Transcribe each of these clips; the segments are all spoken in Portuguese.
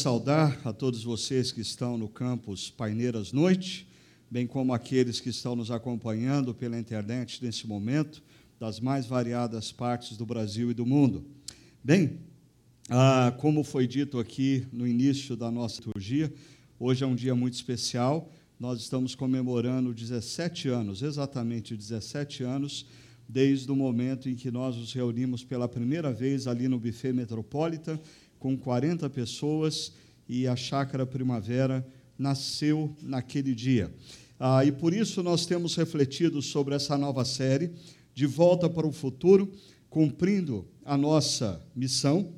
saudar a todos vocês que estão no campus Paineiras Noite, bem como aqueles que estão nos acompanhando pela internet nesse momento, das mais variadas partes do Brasil e do mundo. Bem, ah, como foi dito aqui no início da nossa liturgia, hoje é um dia muito especial. Nós estamos comemorando 17 anos, exatamente 17 anos, desde o momento em que nós nos reunimos pela primeira vez ali no Buffet Metropolitan com 40 pessoas, e a Chácara Primavera nasceu naquele dia. Ah, e por isso nós temos refletido sobre essa nova série, De Volta para o Futuro, cumprindo a nossa missão.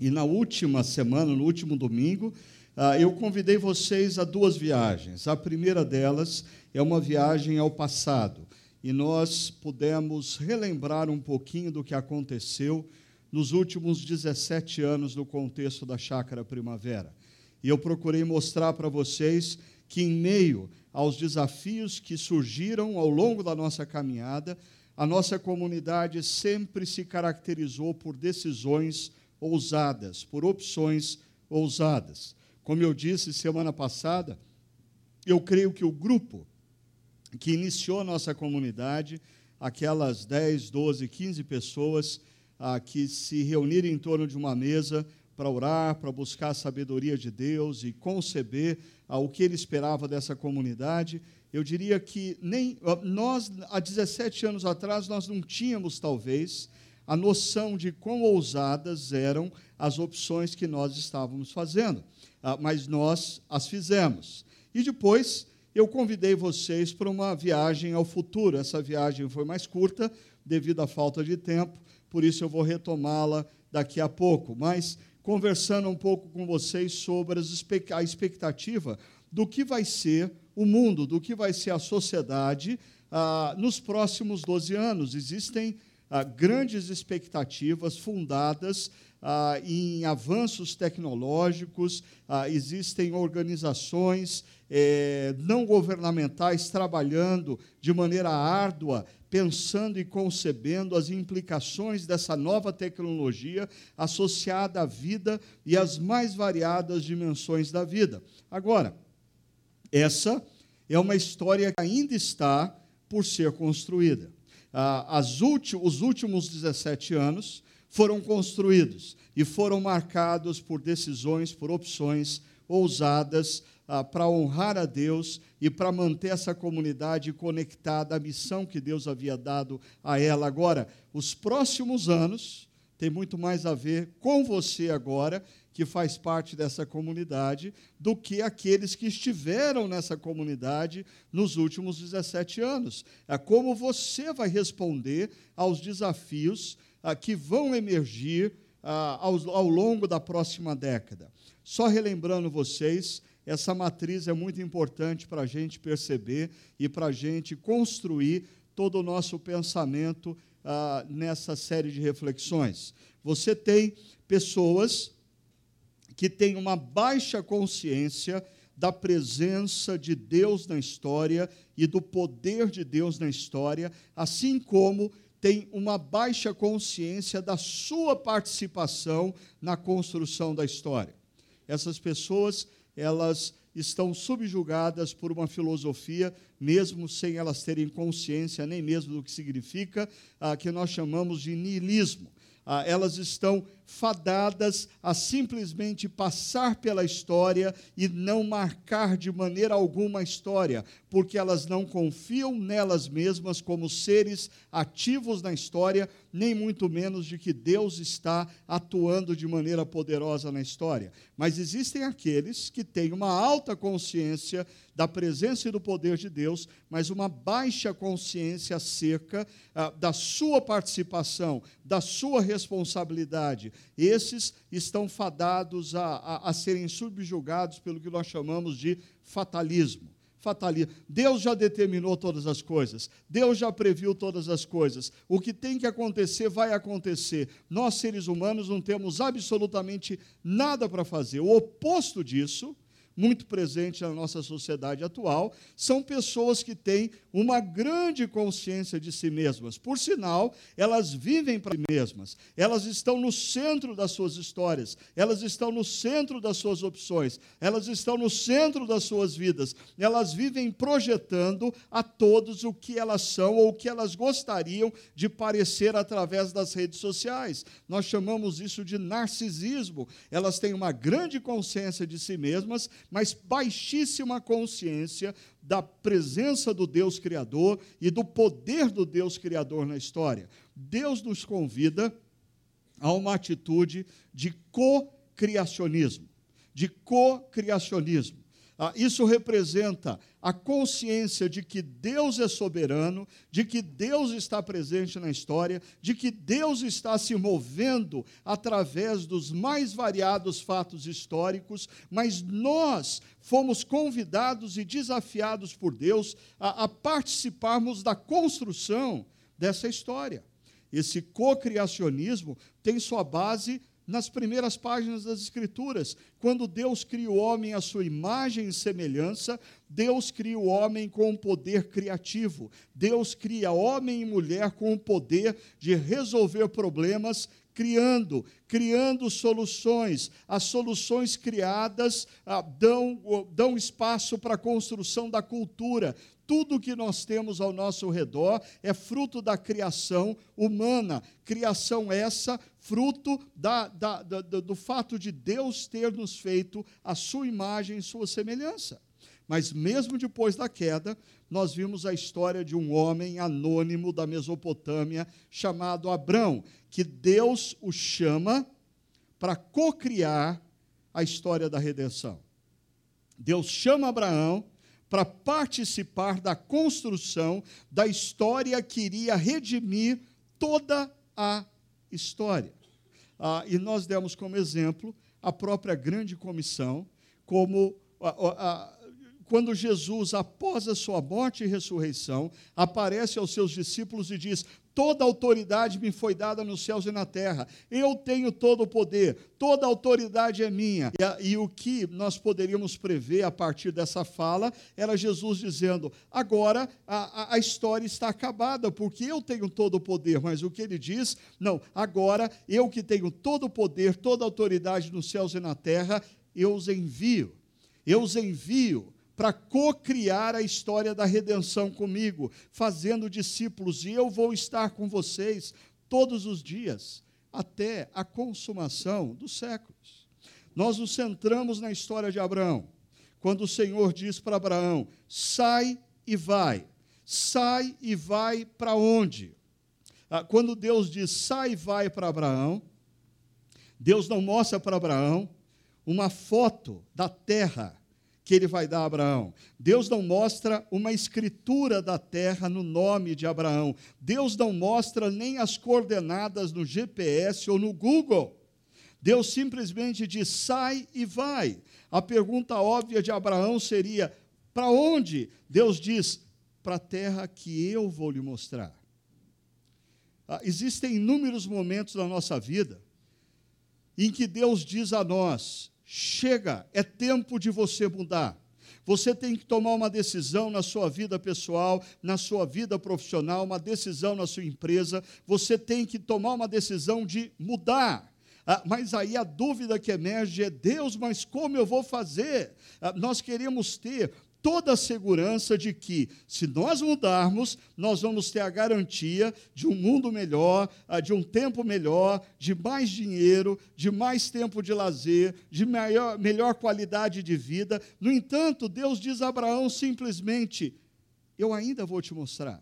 E na última semana, no último domingo, ah, eu convidei vocês a duas viagens. A primeira delas é uma viagem ao passado, e nós pudemos relembrar um pouquinho do que aconteceu nos últimos 17 anos no contexto da Chácara Primavera. E eu procurei mostrar para vocês que, em meio aos desafios que surgiram ao longo da nossa caminhada, a nossa comunidade sempre se caracterizou por decisões ousadas, por opções ousadas. Como eu disse semana passada, eu creio que o grupo que iniciou nossa comunidade, aquelas 10, 12, 15 pessoas, ah, que se reunirem em torno de uma mesa para orar, para buscar a sabedoria de Deus e conceber ah, o que ele esperava dessa comunidade. Eu diria que nem nós, há 17 anos atrás, nós não tínhamos, talvez, a noção de quão ousadas eram as opções que nós estávamos fazendo, ah, mas nós as fizemos. E depois eu convidei vocês para uma viagem ao futuro. Essa viagem foi mais curta, devido à falta de tempo, por isso eu vou retomá-la daqui a pouco. Mas conversando um pouco com vocês sobre a expectativa do que vai ser o mundo, do que vai ser a sociedade ah, nos próximos 12 anos. Existem ah, grandes expectativas fundadas ah, em avanços tecnológicos, ah, existem organizações eh, não governamentais trabalhando de maneira árdua pensando e concebendo as implicações dessa nova tecnologia associada à vida e às mais variadas dimensões da vida. Agora, essa é uma história que ainda está por ser construída. Ah, os últimos 17 anos foram construídos e foram marcados por decisões, por opções ousadas ah, para honrar a Deus e para manter essa comunidade conectada à missão que Deus havia dado a ela. Agora, os próximos anos tem muito mais a ver com você agora, que faz parte dessa comunidade, do que aqueles que estiveram nessa comunidade nos últimos 17 anos. É como você vai responder aos desafios ah, que vão emergir ah, ao, ao longo da próxima década. Só relembrando vocês, essa matriz é muito importante para a gente perceber e para a gente construir todo o nosso pensamento ah, nessa série de reflexões. Você tem pessoas que têm uma baixa consciência da presença de Deus na história e do poder de Deus na história, assim como tem uma baixa consciência da sua participação na construção da história. Essas pessoas elas estão subjugadas por uma filosofia, mesmo sem elas terem consciência nem mesmo do que significa, ah, que nós chamamos de niilismo. Ah, elas estão fadadas a simplesmente passar pela história e não marcar de maneira alguma a história, porque elas não confiam nelas mesmas como seres ativos na história, nem muito menos de que Deus está atuando de maneira poderosa na história. Mas existem aqueles que têm uma alta consciência da presença e do poder de Deus, mas uma baixa consciência acerca ah, da sua participação, da sua responsabilidade esses estão fadados a, a, a serem subjugados pelo que nós chamamos de fatalismo fatalismo. Deus já determinou todas as coisas, Deus já previu todas as coisas. O que tem que acontecer, vai acontecer. Nós, seres humanos, não temos absolutamente nada para fazer. O oposto disso, muito presente na nossa sociedade atual, são pessoas que têm uma grande consciência de si mesmas. Por sinal, elas vivem para si mesmas, elas estão no centro das suas histórias, elas estão no centro das suas opções, elas estão no centro das suas vidas, elas vivem projetando a todos o que elas são ou o que elas gostariam de parecer através das redes sociais. Nós chamamos isso de narcisismo. Elas têm uma grande consciência de si mesmas, mas baixíssima consciência da presença do Deus Criador e do poder do Deus Criador na história. Deus nos convida a uma atitude de co-criacionismo, de co-criacionismo. Ah, isso representa a consciência de que Deus é soberano, de que Deus está presente na história, de que Deus está se movendo através dos mais variados fatos históricos, mas nós fomos convidados e desafiados por Deus a, a participarmos da construção dessa história. Esse cocriacionismo tem sua base nas primeiras páginas das Escrituras. Quando Deus cria o homem à sua imagem e semelhança, Deus cria o homem com um poder criativo. Deus cria homem e mulher com o poder de resolver problemas criando, criando soluções. As soluções criadas ah, dão, dão espaço para a construção da cultura. Tudo que nós temos ao nosso redor é fruto da criação humana. Criação essa, fruto da, da, da, do fato de Deus ter nos feito a sua imagem e sua semelhança. Mas mesmo depois da queda, nós vimos a história de um homem anônimo da Mesopotâmia chamado Abrão, que Deus o chama para cocriar a história da redenção. Deus chama Abraão para participar da construção da história que iria redimir toda a história. Ah, e nós demos como exemplo a própria grande comissão, como a, a, quando Jesus, após a sua morte e ressurreição, aparece aos seus discípulos e diz: Toda autoridade me foi dada nos céus e na terra. Eu tenho todo o poder, toda autoridade é minha. E, e, o que nós poderíamos prever a partir dessa fala era Jesus dizendo: agora a, a, história está acabada, porque eu tenho todo o poder. Mas o que ele diz? Não, agora eu que tenho todo o poder, toda autoridade nos céus e na terra, eu os envio. Eu os envio para co-criar a história da redenção comigo, fazendo discípulos, e eu vou estar com vocês todos os dias, até a consumação dos séculos. Nós nos centramos na história de Abraão, quando o Senhor diz para Abraão: sai e vai. Sai e vai para onde? Ah, quando Deus diz sai e vai para Abraão, Deus não mostra para Abraão uma foto da terra que ele vai dar a Abraão. Deus não mostra uma escritura da terra no nome de Abraão. Deus não mostra nem as coordenadas no GPS ou no Google. Deus simplesmente diz: sai e vai. A pergunta óbvia de Abraão seria: para onde? Deus diz: para a terra que eu vou lhe mostrar. Ah, existem inúmeros momentos na nossa vida em que Deus diz a nós: Chega, é tempo de você mudar. Você tem que tomar uma decisão na sua vida pessoal, na sua vida profissional, uma decisão na sua empresa. Você tem que tomar uma decisão de mudar. Ah, mas aí a dúvida que emerge é: Deus, mas como eu vou fazer? Ah, nós queremos ter toda a segurança de que, se nós mudarmos, nós vamos ter a garantia de um mundo melhor, ah, de um tempo melhor, de mais dinheiro, de mais tempo de lazer, de maior, melhor qualidade de vida. No entanto, Deus diz a Abraão simplesmente: Eu ainda vou te mostrar.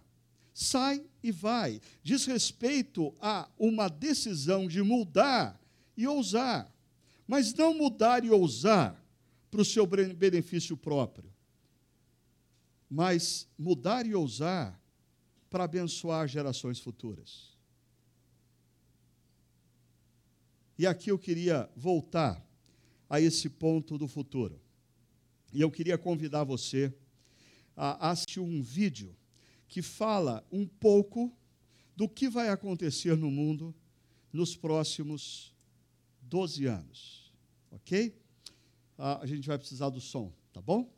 Sai e vai. Diz respeito a uma decisão de mudar e ousar. Mas não mudar e ousar para o seu benefício próprio mas mudar e ousar para abençoar gerações futuras. E aqui eu queria voltar a esse ponto do futuro. E eu queria convidar você a assistir um vídeo que fala um pouco do que vai acontecer no mundo nos próximos 12 anos. Ok? a gente vai precisar do som, tá bom?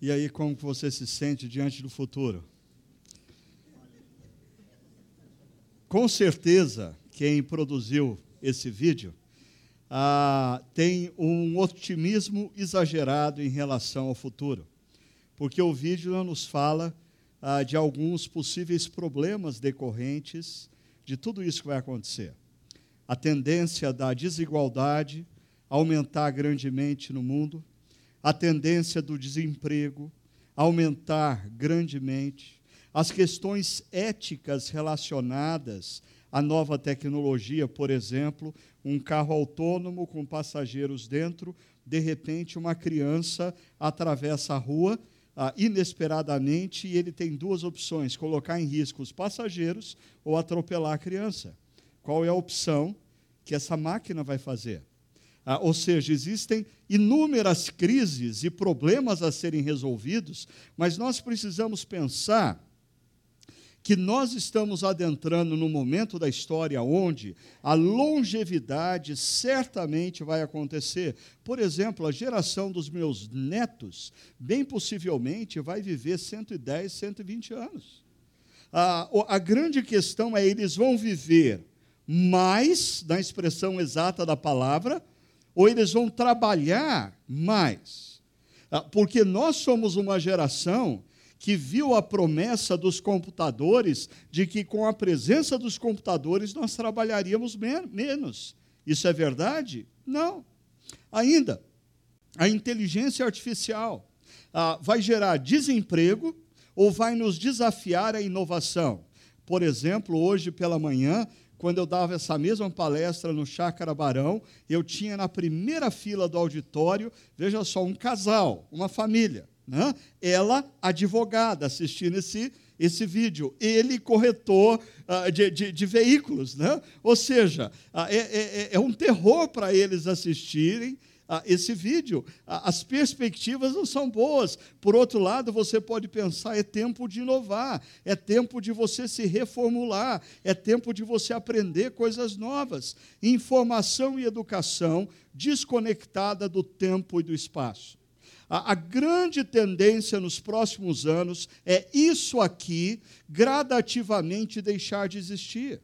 E aí, como você se sente diante do futuro? Com certeza, quem produziu esse vídeo ah, tem um otimismo exagerado em relação ao futuro, porque o vídeo nos fala ah, de alguns possíveis problemas decorrentes de tudo isso que vai acontecer. A tendência da desigualdade aumentar grandemente no mundo, a tendência do desemprego aumentar grandemente, as questões éticas relacionadas à nova tecnologia, por exemplo, um carro autônomo com passageiros dentro, de repente uma criança atravessa a rua ah, inesperadamente e ele tem duas opções: colocar em risco os passageiros ou atropelar a criança. Qual é a opção que essa máquina vai fazer? Ah, ou seja, existem inúmeras crises e problemas a serem resolvidos, mas nós precisamos pensar que nós estamos adentrando no momento da história onde a longevidade certamente vai acontecer. Por exemplo, a geração dos meus netos, bem possivelmente, vai viver 110, 120 anos. A, a grande questão é: eles vão viver mais, na expressão exata da palavra, ou eles vão trabalhar mais. Ah, porque nós somos uma geração que viu a promessa dos computadores de que com a presença dos computadores nós trabalharíamos menos. Isso é verdade? Não. Ainda, a inteligência artificial ah, vai gerar desemprego ou vai nos desafiar à inovação? Por exemplo, hoje pela manhã, quando eu dava essa mesma palestra no Chácara Barão, eu tinha na primeira fila do auditório, veja só, um casal, uma família. Né? Ela, advogada, assistindo esse, esse vídeo. Ele, corretor uh, de, de, de, veículos. Né? Ou seja, uh, é, é, é um terror para eles assistirem esse vídeo. As perspectivas não são boas. Por outro lado, você pode pensar: é tempo de inovar, é tempo de você se reformular, é tempo de você aprender coisas novas. Informação e educação desconectada do tempo e do espaço. A, grande tendência nos próximos anos é isso aqui gradativamente deixar de existir.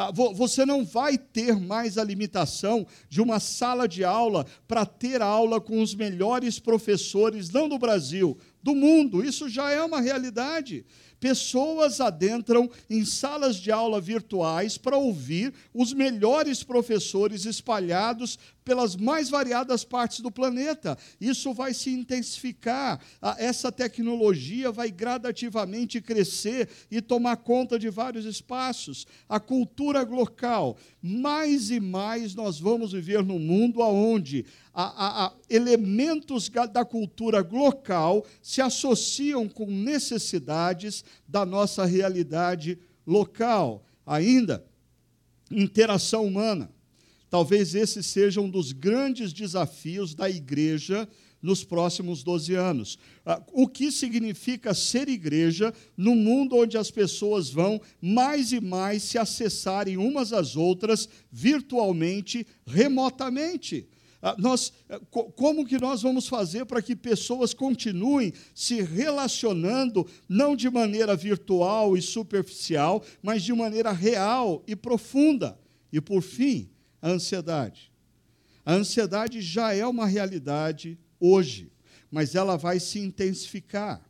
Ah, você não vai ter mais a limitação de uma sala de aula para ter aula com os melhores professores, não do Brasil, do mundo. Isso já é uma realidade. Pessoas adentram em salas de aula virtuais para ouvir os melhores professores espalhados pelas mais variadas partes do planeta. Isso vai se intensificar. Essa tecnologia vai gradativamente crescer e tomar conta de vários espaços. A cultura local. Mais e mais nós vamos viver num mundo onde a, a, a elementos da cultura local se associam com necessidades da nossa realidade local. Ainda, interação humana. Talvez esse seja um dos grandes desafios da igreja nos próximos 12 anos. Ah, o que significa ser igreja no mundo onde as pessoas vão mais e mais se acessarem umas às outras virtualmente, remotamente? Ah, nós, eh, como que nós vamos fazer para que pessoas continuem se relacionando, não de maneira virtual e superficial, mas de maneira real e profunda? E, por fim, a ansiedade. A ansiedade já é uma realidade hoje, mas ela vai se intensificar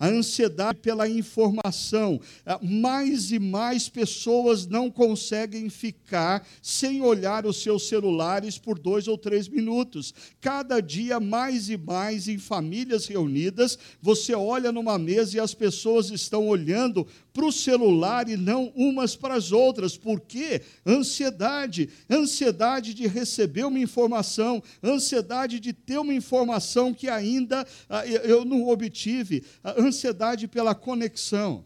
a ansiedade pela informação. Ah, mais e mais pessoas não conseguem ficar sem olhar os seus celulares por dois ou três minutos. Cada dia, mais e mais, em famílias reunidas, você olha numa mesa e as pessoas estão olhando para o celular e não umas para as outras. Por quê? Ansiedade. Ansiedade de receber uma informação, ansiedade de ter uma informação que ainda ah, eu não obtive, ansiedade pela conexão.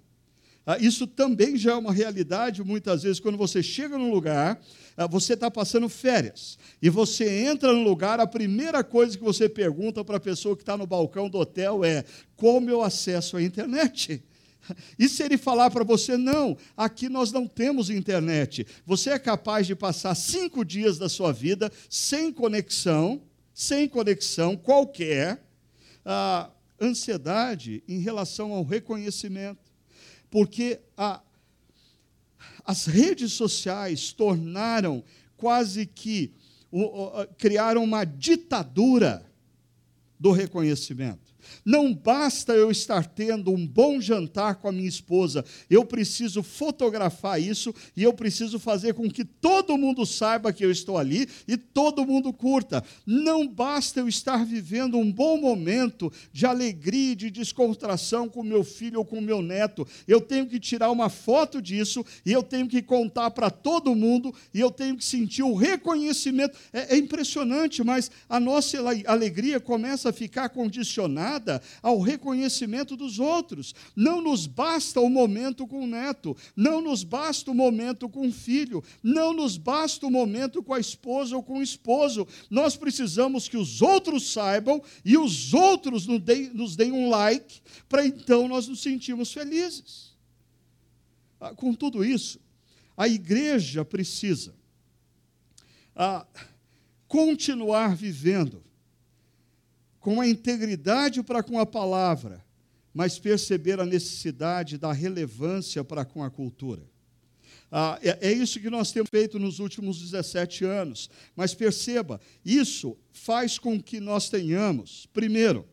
Ah, isso também já é uma realidade, muitas vezes, quando você chega num lugar, ah, você está passando férias, e você entra no lugar, a primeira coisa que você pergunta para a pessoa que está no balcão do hotel é: como eu acesso à internet? E se ele falar para você, não, aqui nós não temos internet, você é capaz de passar cinco dias da sua vida sem conexão, sem conexão qualquer, ah, ansiedade em relação ao reconhecimento, porque a, as redes sociais tornaram quase que criaram uma ditadura do reconhecimento. Não basta eu estar tendo um bom jantar com a minha esposa, eu preciso fotografar isso e eu preciso fazer com que todo mundo saiba que eu estou ali e todo mundo curta. Não basta eu estar vivendo um bom momento de alegria e de descontração com meu filho ou com meu neto. Eu tenho que tirar uma foto disso e eu tenho que contar para todo mundo e eu tenho que sentir o reconhecimento. É, é impressionante, mas a nossa alegria começa a ficar condicionada ao reconhecimento dos outros. Não nos basta o momento com o neto, não nos basta o momento com o filho, não nos basta o momento com a esposa ou com o esposo. Nós precisamos que os outros saibam e os outros nos deem, nos deem um like, para então nós nos sentirmos felizes. Ah, com tudo isso, a igreja precisa ah, continuar vivendo com a integridade para com a palavra, mas perceber a necessidade da relevância para com a cultura. Ah, é, é, isso que nós temos feito nos últimos 17 anos. Mas perceba, isso faz com que nós tenhamos, primeiro,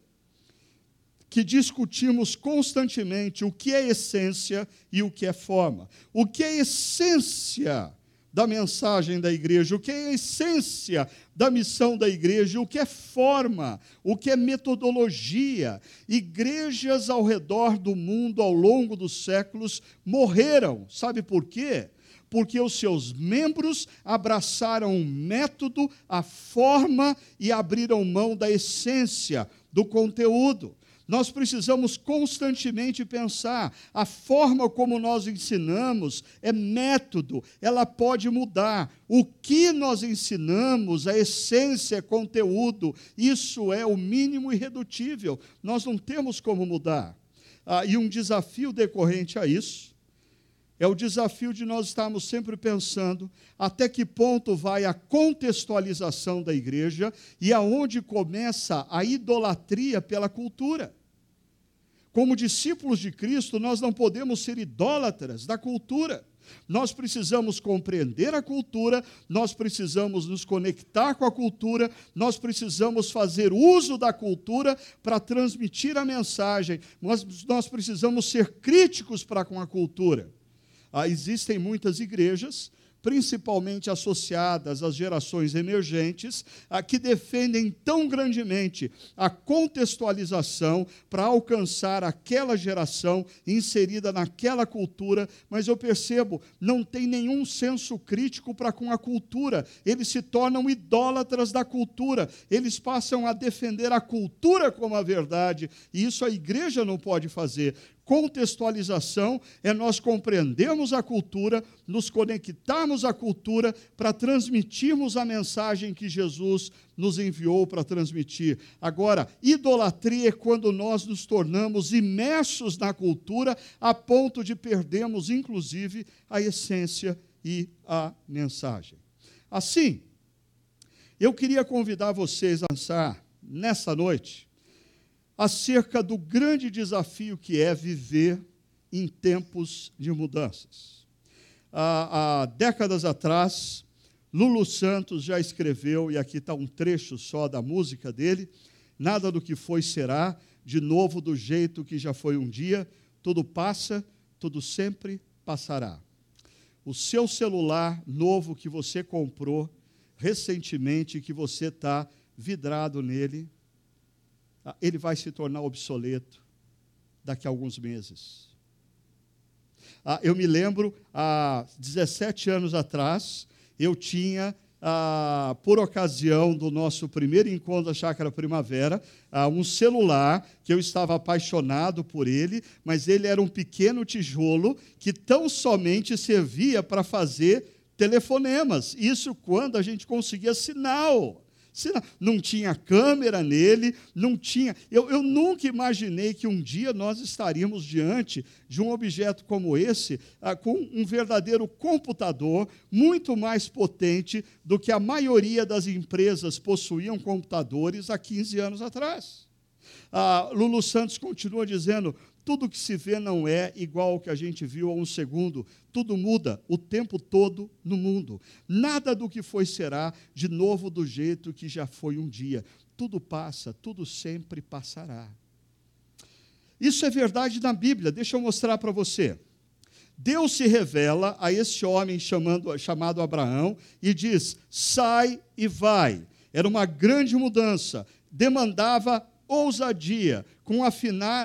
que discutimos constantemente o que é essência e o que é forma. O que é essência da mensagem da igreja, o que é a essência da missão da igreja, o que é forma, o que é metodologia. Igrejas ao redor do mundo ao longo dos séculos morreram. Sabe por quê? Porque os seus membros abraçaram o método, a forma e abriram mão da essência, do conteúdo. Nós precisamos constantemente pensar. A forma como nós ensinamos é método, ela pode mudar. O que nós ensinamos, a essência, é conteúdo, isso é o mínimo irredutível. Nós não temos como mudar. Ah, e um desafio decorrente a isso é o desafio de nós estarmos sempre pensando até que ponto vai a contextualização da igreja e aonde começa a idolatria pela cultura. Como discípulos de Cristo, nós não podemos ser idólatras da cultura. Nós precisamos compreender a cultura, nós precisamos nos conectar com a cultura, nós precisamos fazer uso da cultura para transmitir a mensagem, nós, nós precisamos ser críticos para com a cultura. Ah, existem muitas igrejas principalmente associadas às gerações emergentes, a que defendem tão grandemente a contextualização para alcançar aquela geração inserida naquela cultura, mas eu percebo, não tem nenhum senso crítico para com a cultura. Eles se tornam idólatras da cultura. Eles passam a defender a cultura como a verdade, e isso a igreja não pode fazer. Contextualização é nós compreendermos a cultura, nos conectarmos à cultura para transmitirmos a mensagem que Jesus nos enviou para transmitir. Agora, idolatria é quando nós nos tornamos imersos na cultura a ponto de perdermos, inclusive, a essência e a mensagem. Assim, eu queria convidar vocês a pensar nessa noite acerca do grande desafio que é viver em tempos de mudanças. Há, há décadas atrás, Lulu Santos já escreveu, e aqui está um trecho só da música dele: Nada do que foi será, de novo do jeito que já foi um dia, tudo passa, tudo sempre passará. O seu celular novo que você comprou recentemente, que você está vidrado nele, ele vai se tornar obsoleto daqui a alguns meses. Ah, eu me lembro, há 17 anos atrás, eu tinha, ah, por ocasião do nosso primeiro encontro da Chácara Primavera, um celular que eu estava apaixonado por ele, mas ele era um pequeno tijolo que tão somente servia para fazer telefonemas. Isso quando a gente conseguia sinal. Não tinha câmera nele, não tinha. Eu, eu nunca imaginei que um dia nós estaríamos diante de um objeto como esse, ah, com um verdadeiro computador muito mais potente do que a maioria das empresas possuíam computadores há 15 anos atrás. Ah, Lulu Santos continua dizendo: tudo que se vê não é igual ao que a gente viu há um segundo. Tudo muda o tempo todo no mundo. Nada do que foi será de novo do jeito que já foi um dia. Tudo passa, tudo sempre passará. Isso é verdade na Bíblia. Deixa eu mostrar para você. Deus se revela a esse homem chamando, chamado Abraão e diz: sai e vai. Era uma grande mudança, demandava ousadia, com a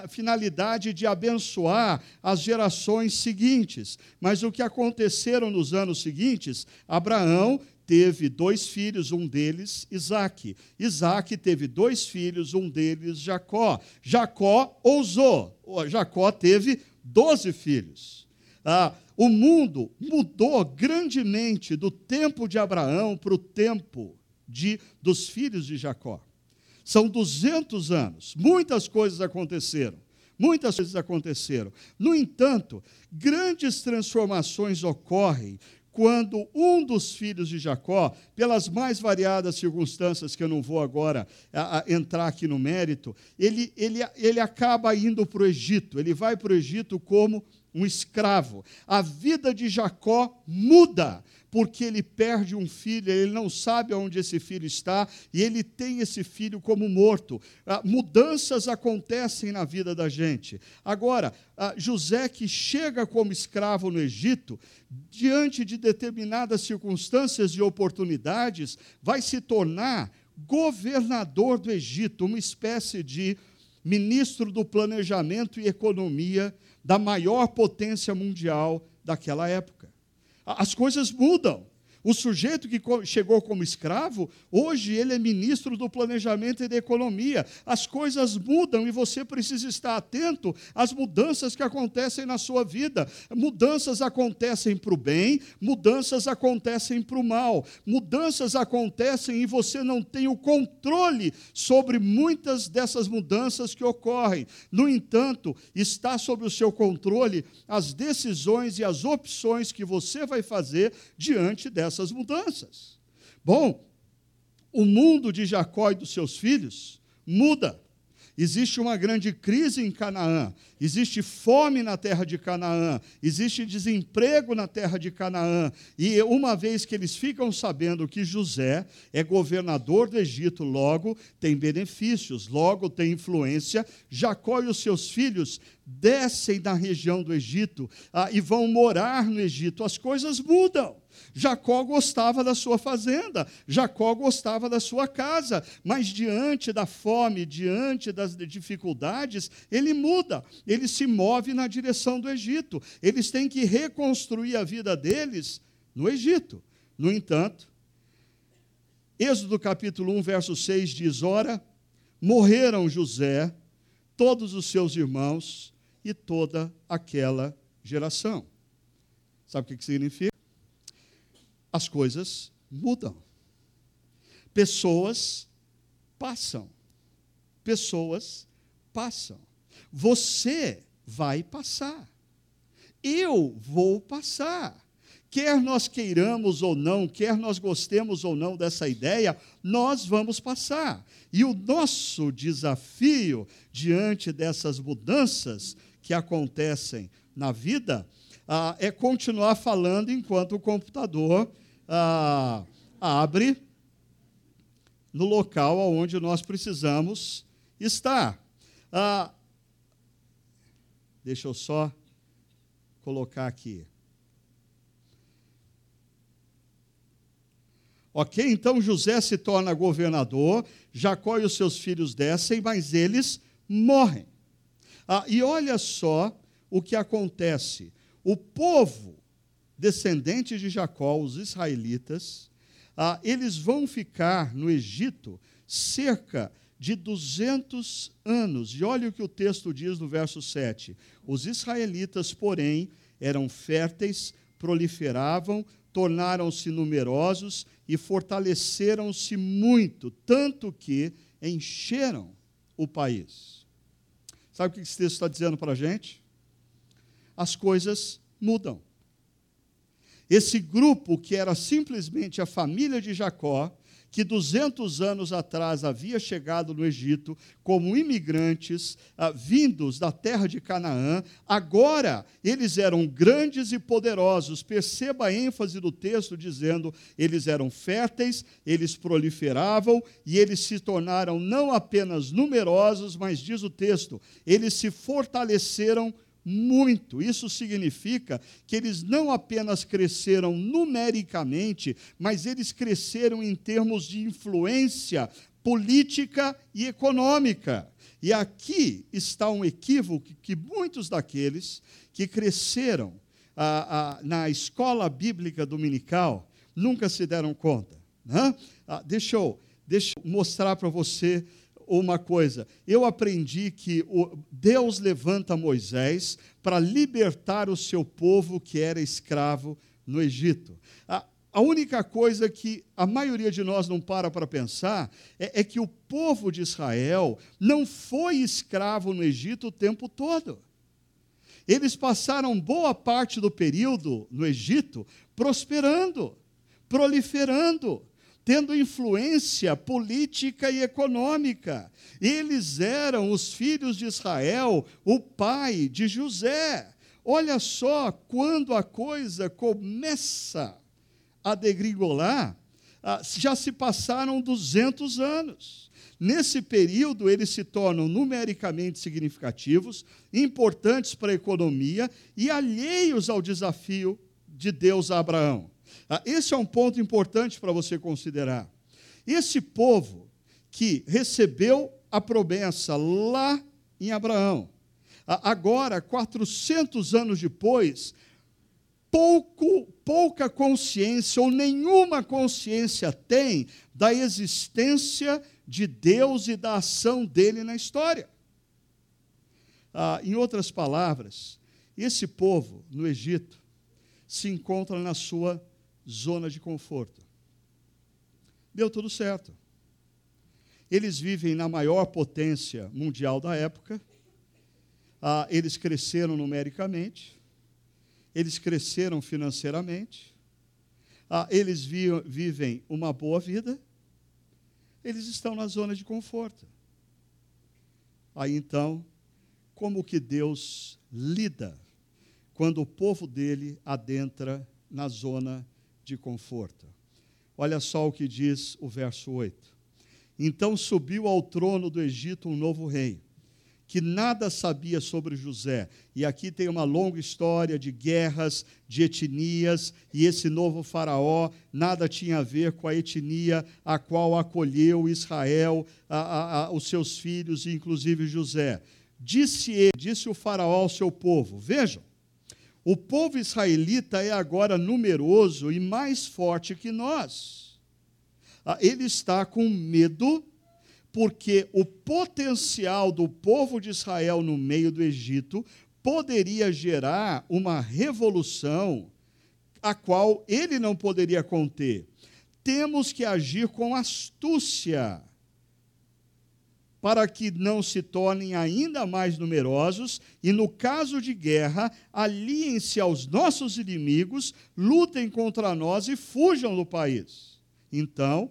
finalidade de abençoar as gerações seguintes. Mas o que aconteceram nos anos seguintes? Abraão teve dois filhos, um deles Isaac. Isaac teve dois filhos, um deles Jacó. Jacó ousou. Jacó teve doze filhos. Ah, o mundo mudou grandemente do tempo de Abraão para o tempo de, dos filhos de Jacó. São 200 anos, muitas coisas aconteceram. Muitas coisas aconteceram. No entanto, grandes transformações ocorrem quando um dos filhos de Jacó, pelas mais variadas circunstâncias que eu não vou agora a, a, entrar aqui no mérito, ele, ele, ele acaba indo para o Egito. Ele vai para o Egito como um escravo. A vida de Jacó muda porque ele perde um filho, ele não sabe onde esse filho está e ele tem esse filho como morto. Ah, mudanças acontecem na vida da gente. Agora, ah, José, que chega como escravo no Egito, diante de determinadas circunstâncias e oportunidades, vai se tornar governador do Egito, uma espécie de ministro do planejamento e economia da maior potência mundial daquela época. As coisas mudam. O sujeito que chegou como escravo, hoje ele é ministro do planejamento e da economia. As coisas mudam e você precisa estar atento às mudanças que acontecem na sua vida. Mudanças acontecem para o bem, mudanças acontecem para o mal. Mudanças acontecem e você não tem o controle sobre muitas dessas mudanças que ocorrem. No entanto, está sob o seu controle as decisões e as opções que você vai fazer diante dessas essas mudanças. Bom, o mundo de Jacó e dos seus filhos muda. Existe uma grande crise em Canaã, existe fome na terra de Canaã, existe desemprego na terra de Canaã. E uma vez que eles ficam sabendo que José é governador do Egito, logo tem benefícios, logo tem influência, Jacó e os seus filhos descem da região do Egito ah, e vão morar no Egito. As coisas mudam. Jacó gostava da sua fazenda, Jacó gostava da sua casa, mas diante da fome, diante das dificuldades, ele muda, ele se move na direção do Egito. Eles têm que reconstruir a vida deles no Egito. No entanto, Êxodo capítulo 1, verso 6 diz: Ora, morreram José, todos os seus irmãos e toda aquela geração. Sabe o que significa? As coisas mudam. Pessoas passam. Pessoas passam. Você vai passar. Eu vou passar. Quer nós queiramos ou não, quer nós gostemos ou não dessa ideia, nós vamos passar. E o nosso desafio diante dessas mudanças que acontecem na vida ah, é continuar falando enquanto o computador ah, abre no local onde nós precisamos estar. Ah, deixa eu só colocar aqui. Ok? Então José se torna governador, Jacó e os seus filhos descem, mas eles morrem. Ah, e olha só o que acontece. O povo descendentes de Jacó, os israelitas, ah, eles vão ficar no Egito cerca de 200 anos. E olha o que o texto diz no verso 7. Os israelitas, porém, eram férteis, proliferavam, tornaram-se numerosos e fortaleceram-se muito, tanto que encheram o país. Sabe o que esse texto está dizendo para a gente? As coisas mudam. Esse grupo, que era simplesmente a família de Jacó, que 200 anos atrás havia chegado no Egito como imigrantes ah, vindos da terra de Canaã, agora eles eram grandes e poderosos. Perceba a ênfase do texto dizendo: eles eram férteis, eles proliferavam e eles se tornaram não apenas numerosos, mas diz o texto, eles se fortaleceram muito. Isso significa que eles não apenas cresceram numericamente, mas eles cresceram em termos de influência política e econômica. E aqui está um equívoco que muitos daqueles que cresceram ah, ah, na escola bíblica dominical nunca se deram conta. Né? Ah, deixa, eu, deixa eu mostrar para você uma coisa. Eu aprendi que Deus levanta Moisés para libertar o seu povo que era escravo no Egito. A, a única coisa que a maioria de nós não para para pensar é, é que o povo de Israel não foi escravo no Egito o tempo todo. Eles passaram boa parte do período no Egito prosperando, proliferando, tendo influência política e econômica. Eles eram os filhos de Israel, o pai de José. Olha só, quando a coisa começa a degringolar, ah, já se passaram 200 anos. Nesse período, eles se tornam numericamente significativos, importantes para a economia e alheios ao desafio de Deus a Abraão. Ah, esse é um ponto importante para você considerar. Esse povo que recebeu a promessa lá em Abraão, agora, 400 anos depois, pouco, pouca consciência ou nenhuma consciência tem da existência de Deus e da ação dele na história. Ah, em outras palavras, esse povo no Egito se encontra na sua zona de conforto. Deu tudo certo. Eles vivem na maior potência mundial da época, ah, eles cresceram numericamente, eles cresceram financeiramente, ah, eles vi vivem uma boa vida, eles estão na zona de conforto. Aí então, como que Deus lida quando o povo dele adentra na zona de conforto. Olha só o que diz o verso 8. Então subiu ao trono do Egito um novo rei, que nada sabia sobre José. E aqui tem uma longa história de guerras, de etnias, e esse novo faraó nada tinha a ver com a etnia a qual acolheu Israel, a, a, a, os seus filhos, inclusive José. Disse ele, disse o faraó ao seu povo: Vejam, o povo israelita é agora numeroso e mais forte que nós. Ah, ele está com medo porque o potencial do povo de Israel no meio do Egito poderia gerar uma revolução a qual ele não poderia conter. Temos que agir com astúcia para que não se tornem ainda mais numerosos e, no caso de guerra, aliem-se aos nossos inimigos, lutem contra nós e fujam do país. Então,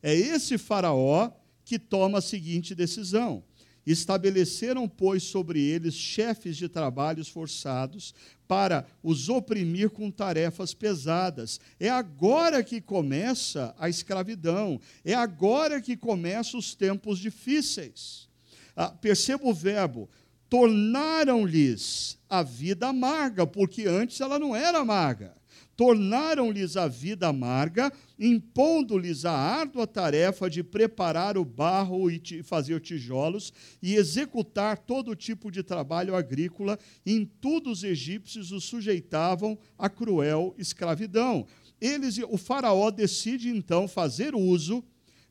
é esse Faraó que toma a seguinte decisão: Estabeleceram, pois, sobre eles chefes de trabalhos forçados para os oprimir com tarefas pesadas. É agora que começa a escravidão, é agora que começam os tempos difíceis. Ah, perceba o verbo: tornaram-lhes a vida amarga, porque antes ela não era amarga tornaram-lhes a vida amarga, impondo-lhes a árdua tarefa de preparar o barro e fazer tijolos e executar todo tipo de trabalho agrícola. Em tudo os egípcios os sujeitavam a cruel escravidão. Eles, o faraó decide então fazer uso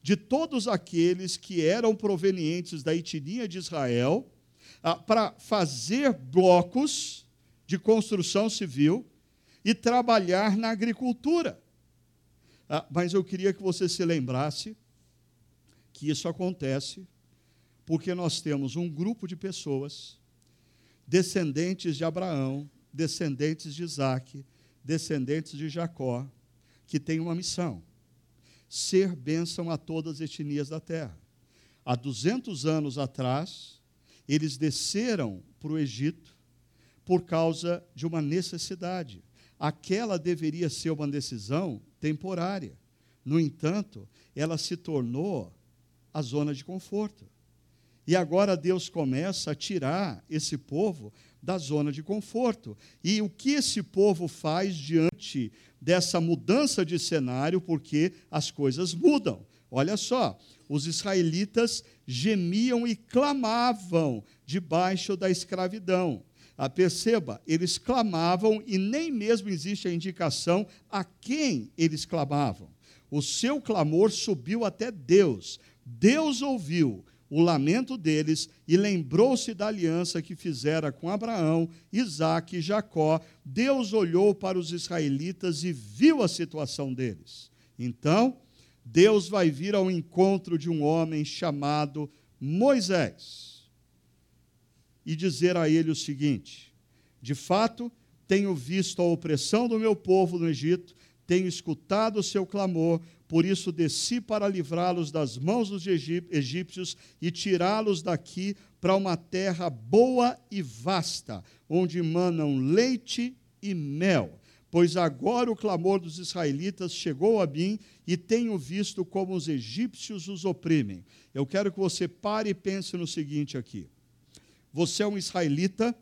de todos aqueles que eram provenientes da etnia de Israel ah, para fazer blocos de construção civil e trabalhar na agricultura. Ah, mas eu queria que você se lembrasse que isso acontece porque nós temos um grupo de pessoas, descendentes de Abraão, descendentes de Isaac, descendentes de Jacó, que tem uma missão. ser bênção a todas as etnias da terra. Há 200 anos atrás, eles desceram para o Egito por causa de uma necessidade. Aquela deveria ser uma decisão temporária. No entanto, ela se tornou a zona de conforto. E agora Deus começa a tirar esse povo da zona de conforto. E o que esse povo faz diante dessa mudança de cenário, porque as coisas mudam? Olha só, os israelitas gemiam e clamavam debaixo da escravidão. Ah, perceba, eles clamavam e nem mesmo existe a indicação a quem eles clamavam. O seu clamor subiu até Deus. Deus ouviu o lamento deles e lembrou-se da aliança que fizera com Abraão, Isaque e Jacó. Deus olhou para os israelitas e viu a situação deles. Então, Deus vai vir ao encontro de um homem chamado Moisés e dizer a ele o seguinte: De fato, tenho visto a opressão do meu povo no Egito, tenho escutado o seu clamor, por isso desci para livrá-los das mãos dos egípcios e tirá-los daqui para uma terra boa e vasta, onde manam leite e mel. Pois agora o clamor dos israelitas chegou a mim e tenho visto como os egípcios os oprimem. Eu quero que você pare e pense no seguinte aqui. Você é um israelita,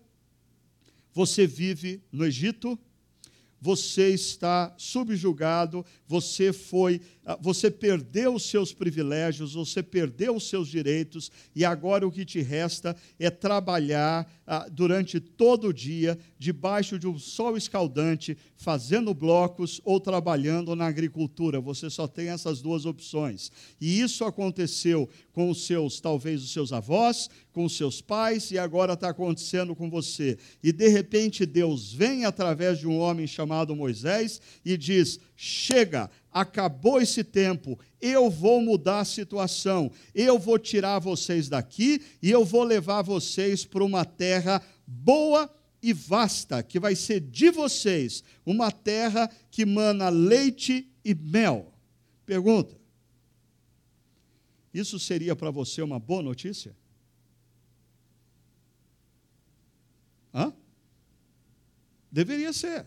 você vive no Egito, você está subjugado, você foi, ah, você perdeu os seus privilégios, você perdeu os seus direitos e agora o que te resta é trabalhar ah, durante todo o dia debaixo de um sol escaldante, fazendo blocos ou trabalhando na agricultura. Você só tem essas duas opções. E isso aconteceu com os seus, talvez os seus avós, com seus pais e agora está acontecendo com você. E de repente Deus vem através de um homem chamado Moisés e diz: chega, acabou esse tempo, eu vou mudar a situação, eu vou tirar vocês daqui e eu vou levar vocês para uma terra boa e vasta, que vai ser de vocês, uma terra que mana leite e mel. Pergunta: isso seria para você uma boa notícia? Hã? Deveria ser.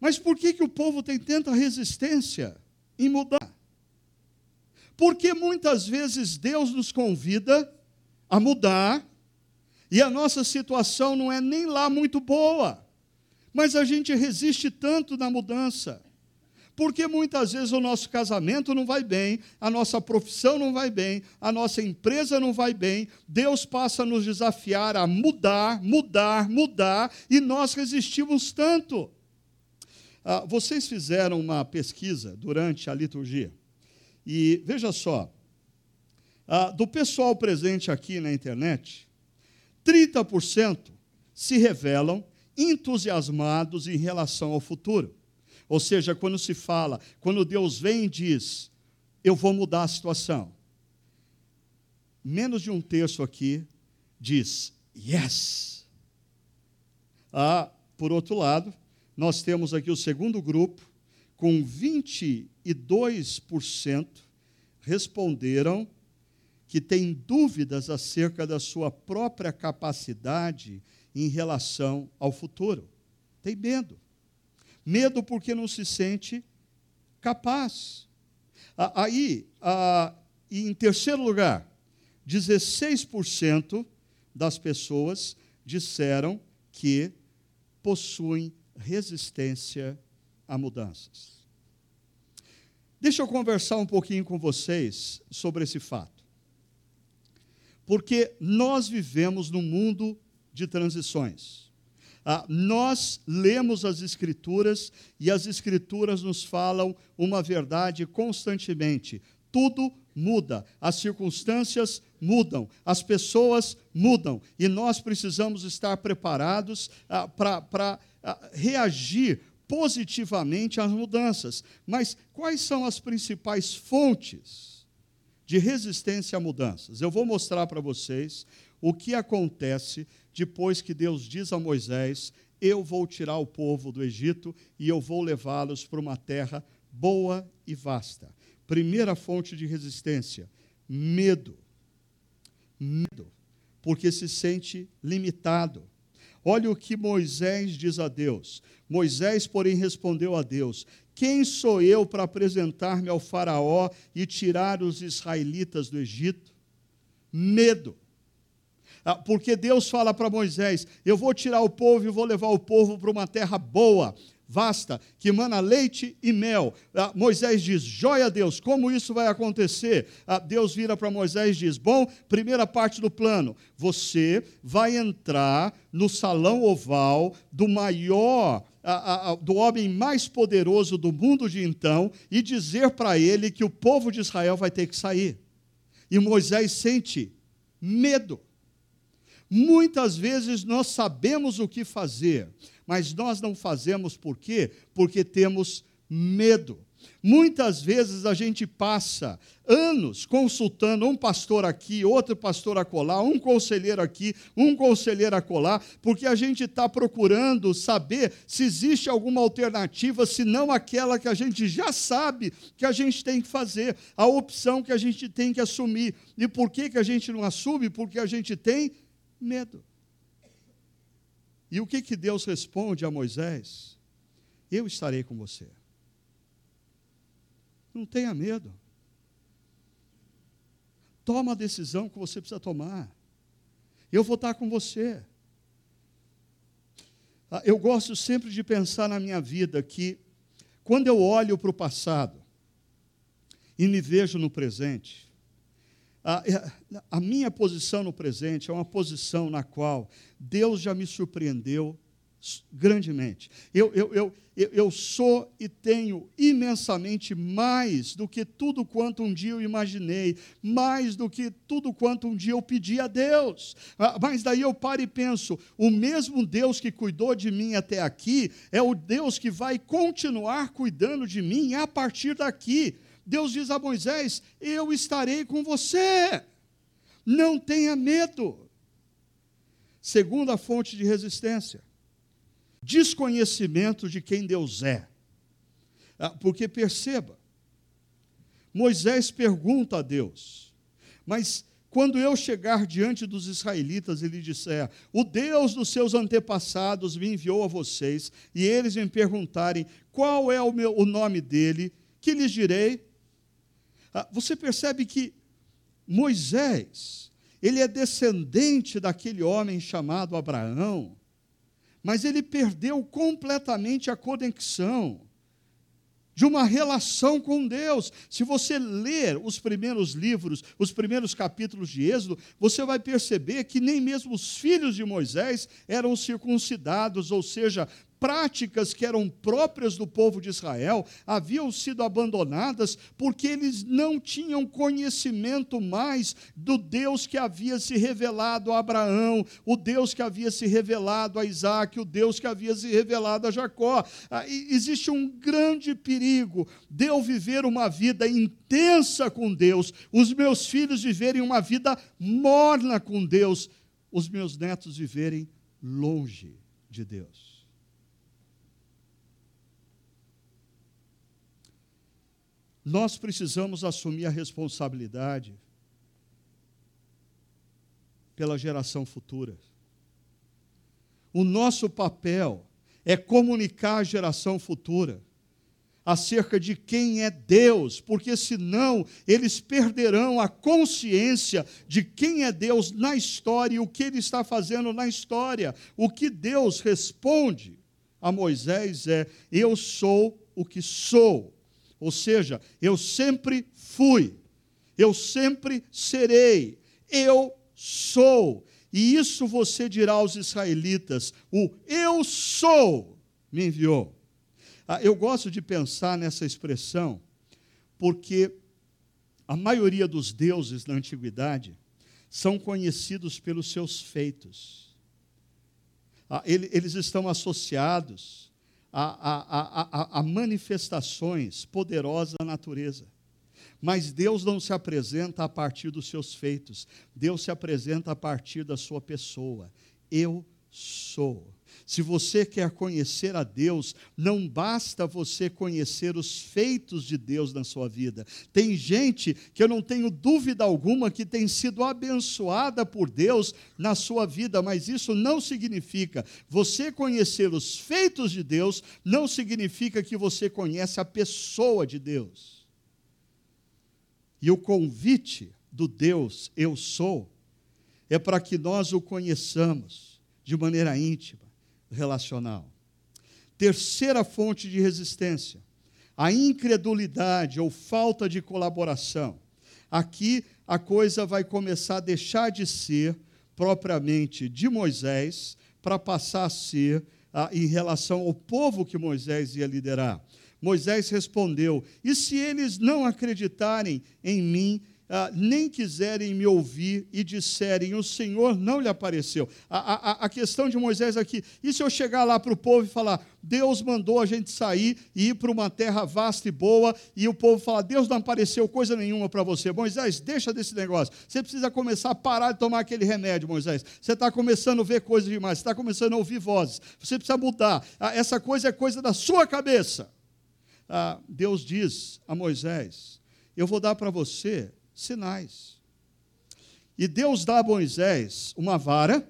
Mas por que, que o povo tem tanta resistência em mudar? Porque muitas vezes Deus nos convida a mudar e a nossa situação não é nem lá muito boa, mas a gente resiste tanto na mudança. Porque muitas vezes o nosso casamento não vai bem, a nossa profissão não vai bem, a nossa empresa não vai bem, Deus passa a nos desafiar a mudar, mudar, mudar, e nós resistimos tanto. Ah, vocês fizeram uma pesquisa durante a liturgia. E veja só, ah, do pessoal presente aqui na internet, 30% se revelam entusiasmados em relação ao futuro. Ou seja, quando se fala, quando Deus vem e diz, eu vou mudar a situação. Menos de um terço aqui diz, yes. Ah, por outro lado, nós temos aqui o segundo grupo, com 22% responderam que têm dúvidas acerca da sua própria capacidade em relação ao futuro. Tem medo. Medo porque não se sente capaz. Aí, em terceiro lugar, 16% das pessoas disseram que possuem resistência a mudanças. Deixa eu conversar um pouquinho com vocês sobre esse fato. Porque nós vivemos num mundo de transições. Ah, nós lemos as Escrituras e as Escrituras nos falam uma verdade constantemente. Tudo muda, as circunstâncias mudam, as pessoas mudam e nós precisamos estar preparados ah, para reagir positivamente às mudanças. Mas quais são as principais fontes de resistência a mudanças? Eu vou mostrar para vocês o que acontece depois que Deus diz a Moisés: Eu vou tirar o povo do Egito e eu vou levá-los para uma terra boa e vasta. Primeira fonte de resistência: medo. Medo, porque se sente limitado. Olha o que Moisés diz a Deus. Moisés, porém, respondeu a Deus: Quem sou eu para apresentar-me ao Faraó e tirar os israelitas do Egito? Medo. Ah, porque Deus fala para Moisés: Eu vou tirar o povo e vou levar o povo para uma terra boa, vasta, que mana leite e mel. Ah, Moisés diz: Joia Deus, como isso vai acontecer? Ah, Deus vira para Moisés e diz: Bom, primeira parte do plano, você vai entrar no salão oval do maior do homem mais poderoso do mundo de então e dizer para ele que o povo de Israel vai ter que sair. E Moisés sente medo. Muitas vezes nós sabemos o que fazer, mas nós não fazemos por quê? Porque temos medo. Muitas vezes a gente passa anos consultando um pastor aqui, outro pastor acolá, um conselheiro aqui, um conselheiro acolá, porque a gente está procurando saber se existe alguma alternativa, se não aquela que a gente já sabe que a gente tem que fazer, a opção que a gente tem que assumir. E por que, que a gente não assume? Porque a gente tem medo. E o que, que Deus responde a Moisés? Eu estarei com você. Não tenha medo. Toma a decisão que você precisa tomar. Eu vou estar com você. Ah, eu gosto sempre de pensar na minha vida que, quando eu olho para o passado e me vejo no presente, a, é, a, minha posição no presente é uma posição na qual Deus já me surpreendeu grandemente. Eu, eu, eu, eu sou e tenho imensamente mais do que tudo quanto um dia eu imaginei, mais do que tudo quanto um dia eu pedi a Deus. Ah, mas daí eu paro e penso: o mesmo Deus que cuidou de mim até aqui é o Deus que vai continuar cuidando de mim a partir daqui. Deus diz a Moisés: Eu estarei com você, não tenha medo. Segunda fonte de resistência: desconhecimento de quem Deus é. Ah, porque perceba, Moisés pergunta a Deus, mas quando eu chegar diante dos israelitas e lhe disser: O Deus dos seus antepassados me enviou a vocês, e eles me perguntarem qual é o, meu, o nome dele, que lhes direi? Ah, você percebe que Moisés, ele é descendente daquele homem chamado Abraão, mas ele perdeu completamente a conexão de uma relação com Deus. Se você ler os primeiros livros, os primeiros capítulos de Êxodo, você vai perceber que nem mesmo os filhos de Moisés eram circuncidados, ou seja, práticas que eram próprias do povo de Israel haviam sido abandonadas porque eles não tinham conhecimento mais do Deus que havia se revelado a Abraão, o Deus que havia se revelado a Isaac, o Deus que havia se revelado a Jacó. Ah, existe um grande perigo de eu viver uma vida intensa com Deus, os meus filhos viverem uma vida morna com Deus, os meus netos viverem longe de Deus. Nós precisamos assumir a responsabilidade pela geração futura. O nosso papel é comunicar à geração futura acerca de quem é Deus, porque senão eles perderão a consciência de quem é Deus na história e o que ele está fazendo na história. O que Deus responde a Moisés é: Eu sou o que sou. Ou seja, eu sempre fui, eu sempre serei, eu sou. E isso você dirá aos israelitas: o eu sou me enviou. Ah, eu gosto de pensar nessa expressão, porque a maioria dos deuses na antiguidade são conhecidos pelos seus feitos. Ah, eles estão associados a, a, a, manifestações poderosas da natureza. Mas Deus não se apresenta a partir dos seus feitos, Deus se apresenta a partir da sua pessoa. Eu sou. Se você quer conhecer a Deus, não basta você conhecer os feitos de Deus na sua vida. Tem gente que eu não tenho dúvida alguma que tem sido abençoada por Deus na sua vida, mas isso não significa você conhecer os feitos de Deus, não significa que você conhece a pessoa de Deus. E o convite do Deus eu sou é para que nós o conheçamos de maneira íntima relacional. Terceira fonte de resistência, a incredulidade ou falta de colaboração. Aqui a coisa vai começar a deixar de ser propriamente de Moisés para passar a ser em relação ao povo que Moisés ia liderar. Moisés respondeu: E se eles não acreditarem em mim, ah, nem quiserem me ouvir e disserem: O Senhor não lhe apareceu. A, a, a questão de Moisés aqui: e se eu chegar lá para o povo e falar: Deus mandou a gente sair e ir para uma terra vasta e boa, e o povo falar: Deus não apareceu coisa nenhuma para você. Moisés, deixa desse negócio. Você precisa começar a parar de tomar aquele remédio, Moisés. Você está começando a ver coisas demais, você está começando a ouvir vozes. Você precisa mudar. Ah, essa coisa é coisa da sua cabeça. Ah, Deus diz a Moisés: Eu vou dar para você sinais. E Deus dá a Moisés uma vara,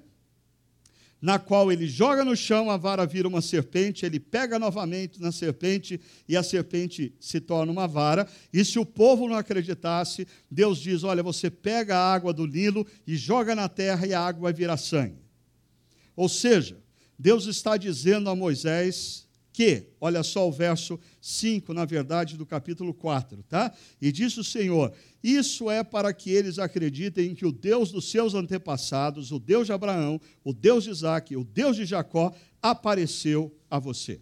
na qual ele joga no chão, a vara vira uma serpente, ele pega novamente na serpente e a serpente se torna uma vara. E se o povo não acreditasse, Deus diz: Olha, você pega a água do Nilo e joga na terra e a água vai virar sangue. Ou seja, Deus está dizendo a Moisés que, olha só o verso 5, na verdade, do capítulo 4, tá? E disse o Senhor: Isso é para que eles acreditem que o Deus dos seus antepassados, o Deus de Abraão, o Deus de Isaac, o Deus de Jacó, apareceu a você.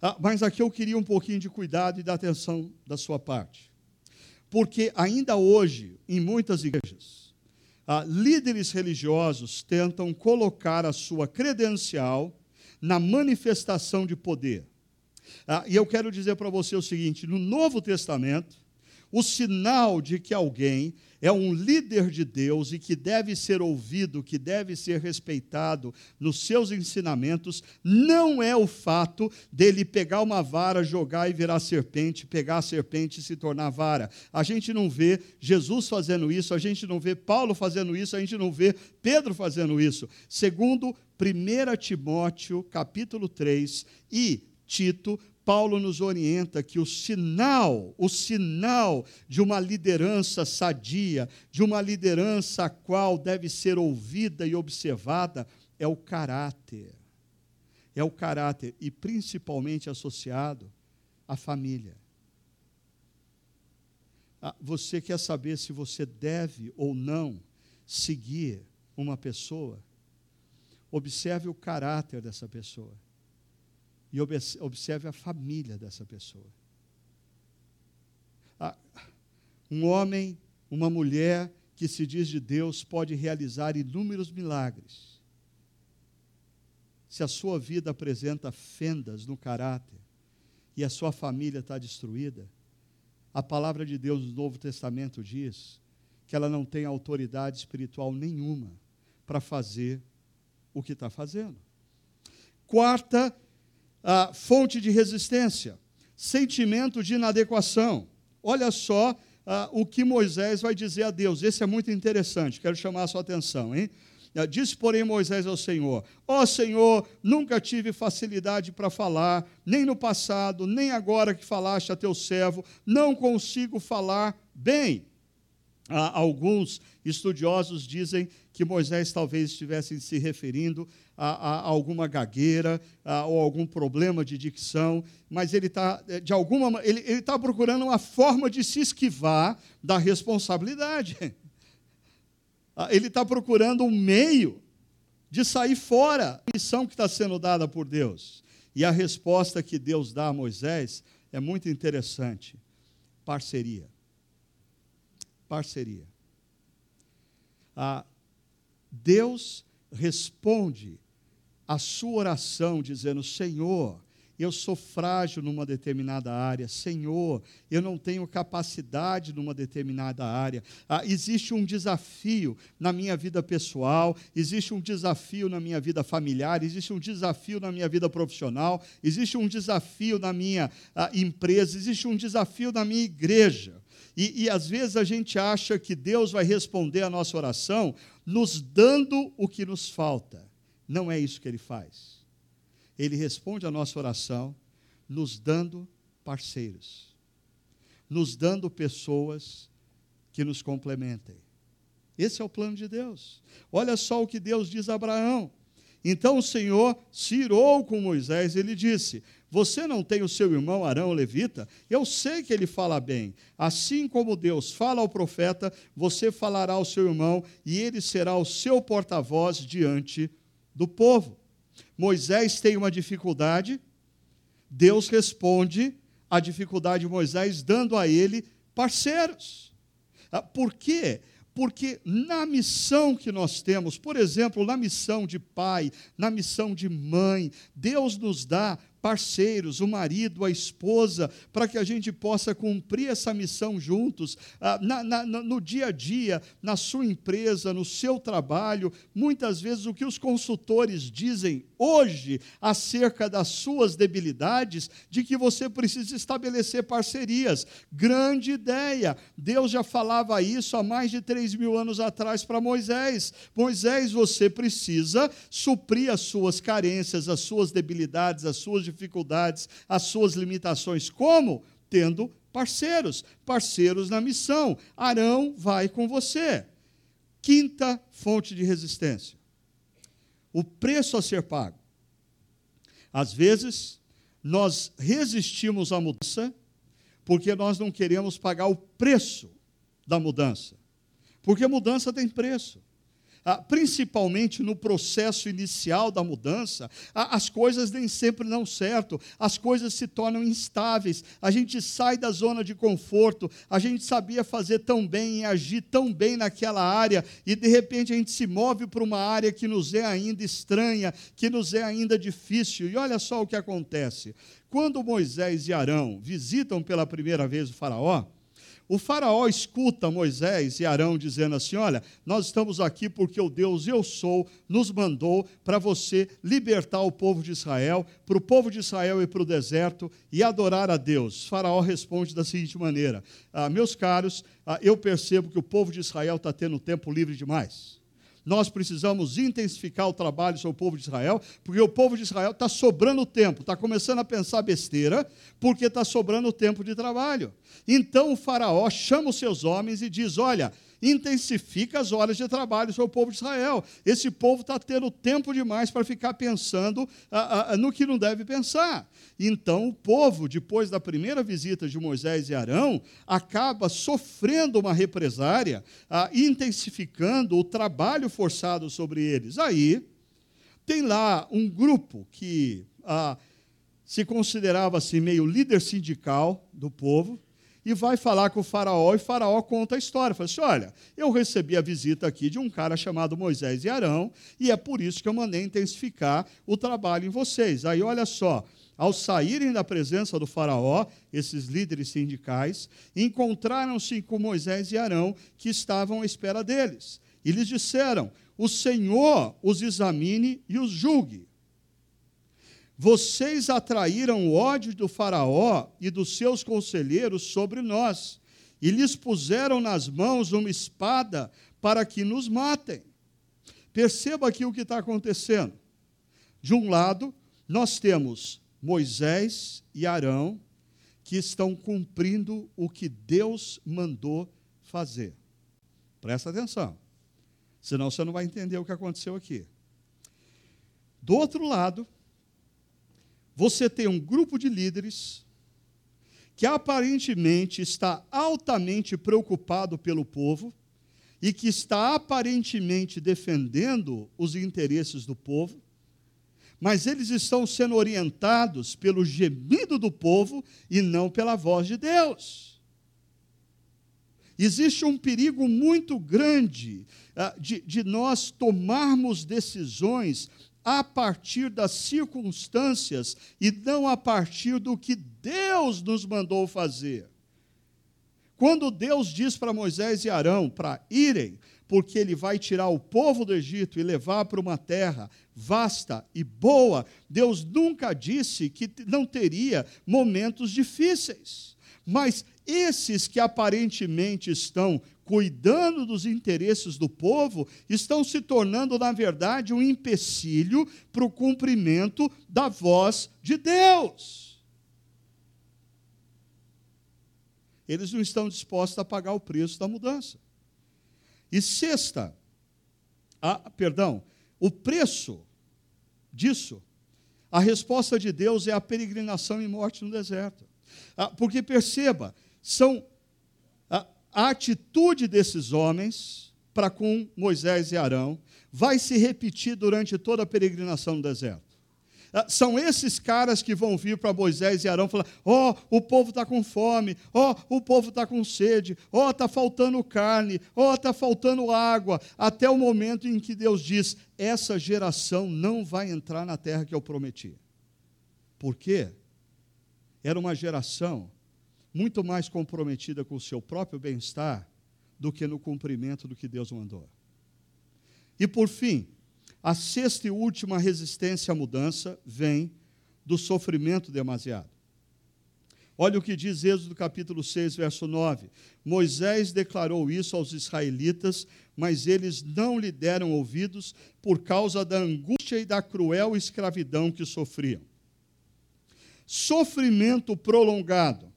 Ah, mas aqui eu queria um pouquinho de cuidado e da atenção da sua parte. Porque ainda hoje, em muitas igrejas, ah, líderes religiosos tentam colocar a sua credencial na manifestação de poder. Ah, e eu quero dizer para você o seguinte: no Novo Testamento, o sinal de que alguém é um líder de Deus e que deve ser ouvido, que deve ser respeitado nos seus ensinamentos, não é o fato dele pegar uma vara, jogar e virar serpente, pegar a serpente e se tornar vara. A gente não vê Jesus fazendo isso, a gente não vê Paulo fazendo isso, a gente não vê Pedro fazendo isso. Segundo 1 Timóteo, capítulo 3 e Tito, Paulo nos orienta que o sinal, o sinal de uma liderança sadia, de uma liderança a qual deve ser ouvida e observada, é o caráter. É o caráter, e principalmente associado à família. Ah, você quer saber se você deve ou não seguir uma pessoa? Observe o caráter dessa pessoa e observe a família dessa pessoa. Um homem, uma mulher que se diz de Deus pode realizar inúmeros milagres. Se a sua vida apresenta fendas no caráter e a sua família está destruída, a palavra de Deus no Novo Testamento diz que ela não tem autoridade espiritual nenhuma para fazer o que está fazendo. Quarta ah, fonte de resistência, sentimento de inadequação. Olha só ah, o que Moisés vai dizer a Deus. Esse é muito interessante, quero chamar a sua atenção, hein? Ah, disse, porém, Moisés ao Senhor: Ó oh, Senhor, nunca tive facilidade para falar, nem no passado, nem agora que falaste a teu servo, não consigo falar bem. Alguns estudiosos dizem que Moisés talvez estivesse se referindo a, a, a alguma gagueira a, ou algum problema de dicção, mas ele está eh, de alguma ele está procurando uma forma de se esquivar da responsabilidade. Ah, ele está procurando um meio de sair fora da missão que está sendo dada por Deus. E a resposta que Deus dá a Moisés é muito interessante: parceria. Parceria. Ah, Deus responde a sua oração dizendo: Senhor, eu sou frágil numa determinada área. Senhor, eu não tenho capacidade numa determinada área. Ah, existe um desafio na minha vida pessoal, existe um desafio na minha vida familiar, existe um desafio na minha vida profissional, existe um desafio na minha ah, empresa, existe um desafio na minha igreja. E, e às vezes a gente acha que Deus vai responder a nossa oração nos dando o que nos falta. Não é isso que ele faz. Ele responde a nossa oração nos dando parceiros, nos dando pessoas que nos complementem. Esse é o plano de Deus. Olha só o que Deus diz a Abraão. Então o Senhor se irou com Moisés, ele disse: Você não tem o seu irmão Arão levita? Eu sei que ele fala bem. Assim como Deus fala ao profeta, você falará ao seu irmão, e ele será o seu porta-voz diante do povo. Moisés tem uma dificuldade, Deus responde à dificuldade de Moisés, dando a ele parceiros. Ah, por quê? Porque na missão que nós temos, por exemplo, na missão de pai, na missão de mãe, Deus nos dá parceiros, o marido, a esposa, para que a gente possa cumprir essa missão juntos, ah, na, na, no dia a dia, na sua empresa, no seu trabalho. Muitas vezes o que os consultores dizem hoje acerca das suas debilidades, de que você precisa estabelecer parcerias. Grande ideia. Deus já falava isso há mais de 3 mil anos atrás para Moisés. Moisés, você precisa suprir as suas carências, as suas debilidades, as suas dificuldades, as suas limitações. Como? Tendo parceiros, parceiros na missão. Arão vai com você. Quinta fonte de resistência: o preço a ser pago. Às vezes, nós resistimos à mudança porque nós não queremos pagar o preço da mudança. Porque mudança tem preço. Ah, principalmente no processo inicial da mudança, ah, as coisas nem sempre dão certo, as coisas se tornam instáveis, a gente sai da zona de conforto, a gente sabia fazer tão bem e agir tão bem naquela área, e de repente a gente se move para uma área que nos é ainda estranha, que nos é ainda difícil, e olha só o que acontece. Quando Moisés e Arão visitam pela primeira vez o Faraó, o faraó escuta Moisés e Arão dizendo assim: Olha, nós estamos aqui porque o Deus eu sou nos mandou para você libertar o povo de Israel, para o povo de Israel ir para o deserto e adorar a Deus. O faraó responde da seguinte maneira: ah, Meus caros, ah, eu percebo que o povo de Israel está tendo tempo livre demais nós precisamos intensificar o trabalho sobre o povo de Israel, porque o povo de Israel está sobrando tempo, está começando a pensar besteira, porque está sobrando tempo de trabalho. Então o Faraó chama os seus homens e diz: Olha, intensifica as horas de trabalho sobre o povo de Israel. Esse povo está tendo tempo demais para ficar pensando ah, ah, no que não deve pensar. Então, o povo, depois da primeira visita de Moisés e Arão, acaba sofrendo uma represária, ah, intensificando o trabalho forçado sobre eles. Aí, tem lá um grupo que ah, se considerava assim meio líder sindical do povo, e vai falar com o faraó, e o faraó conta a história. Fala assim: olha, eu recebi a visita aqui de um cara chamado Moisés e Arão, e é por isso que eu mandei intensificar o trabalho em vocês. Aí, olha só, ao saírem da presença do faraó, esses líderes sindicais, encontraram-se com Moisés e Arão, que estavam à espera deles. E lhes disseram: O Senhor os examine e os julgue. Vocês atraíram o ódio do Faraó e dos seus conselheiros sobre nós, e lhes puseram nas mãos uma espada para que nos matem. Perceba aqui o que está acontecendo. De um lado, nós temos Moisés e Arão, que estão cumprindo o que Deus mandou fazer. Presta atenção, senão você não vai entender o que aconteceu aqui. Do outro lado, você tem um grupo de líderes que aparentemente está altamente preocupado pelo povo e que está aparentemente defendendo os interesses do povo, mas eles estão sendo orientados pelo gemido do povo e não pela voz de Deus. Existe um perigo muito grande uh, de, de nós tomarmos decisões a partir das circunstâncias e não a partir do que Deus nos mandou fazer. Quando Deus diz para Moisés e Arão para irem, porque ele vai tirar o povo do Egito e levar para uma terra vasta e boa, Deus nunca disse que não teria momentos difíceis. Mas esses que aparentemente estão cuidando dos interesses do povo, estão se tornando, na verdade, um empecilho para o cumprimento da voz de Deus. Eles não estão dispostos a pagar o preço da mudança. E sexta, perdão, o preço disso, a resposta de Deus é a peregrinação e morte no deserto. Ah, porque perceba, são a, atitude desses homens para com Moisés e Arão vai se repetir durante toda a peregrinação no deserto. Ah, são esses caras que vão vir para Moisés e Arão falar: ó, oh, o povo está com fome, ó, oh, o povo está com sede, ó, oh, está faltando carne, ó, oh, está faltando água, até o momento em que Deus diz: essa geração não vai entrar na terra que eu prometi. Por quê? Era uma geração muito mais comprometida com o seu próprio bem-estar do que no cumprimento do que Deus mandou. E por fim, a sexta e última resistência à mudança vem do sofrimento demasiado. Olha o que diz Êxodo capítulo 6, verso 9. Moisés declarou isso aos israelitas, mas eles não lhe deram ouvidos por causa da angústia e da cruel escravidão que sofriam. Sofrimento prolongado,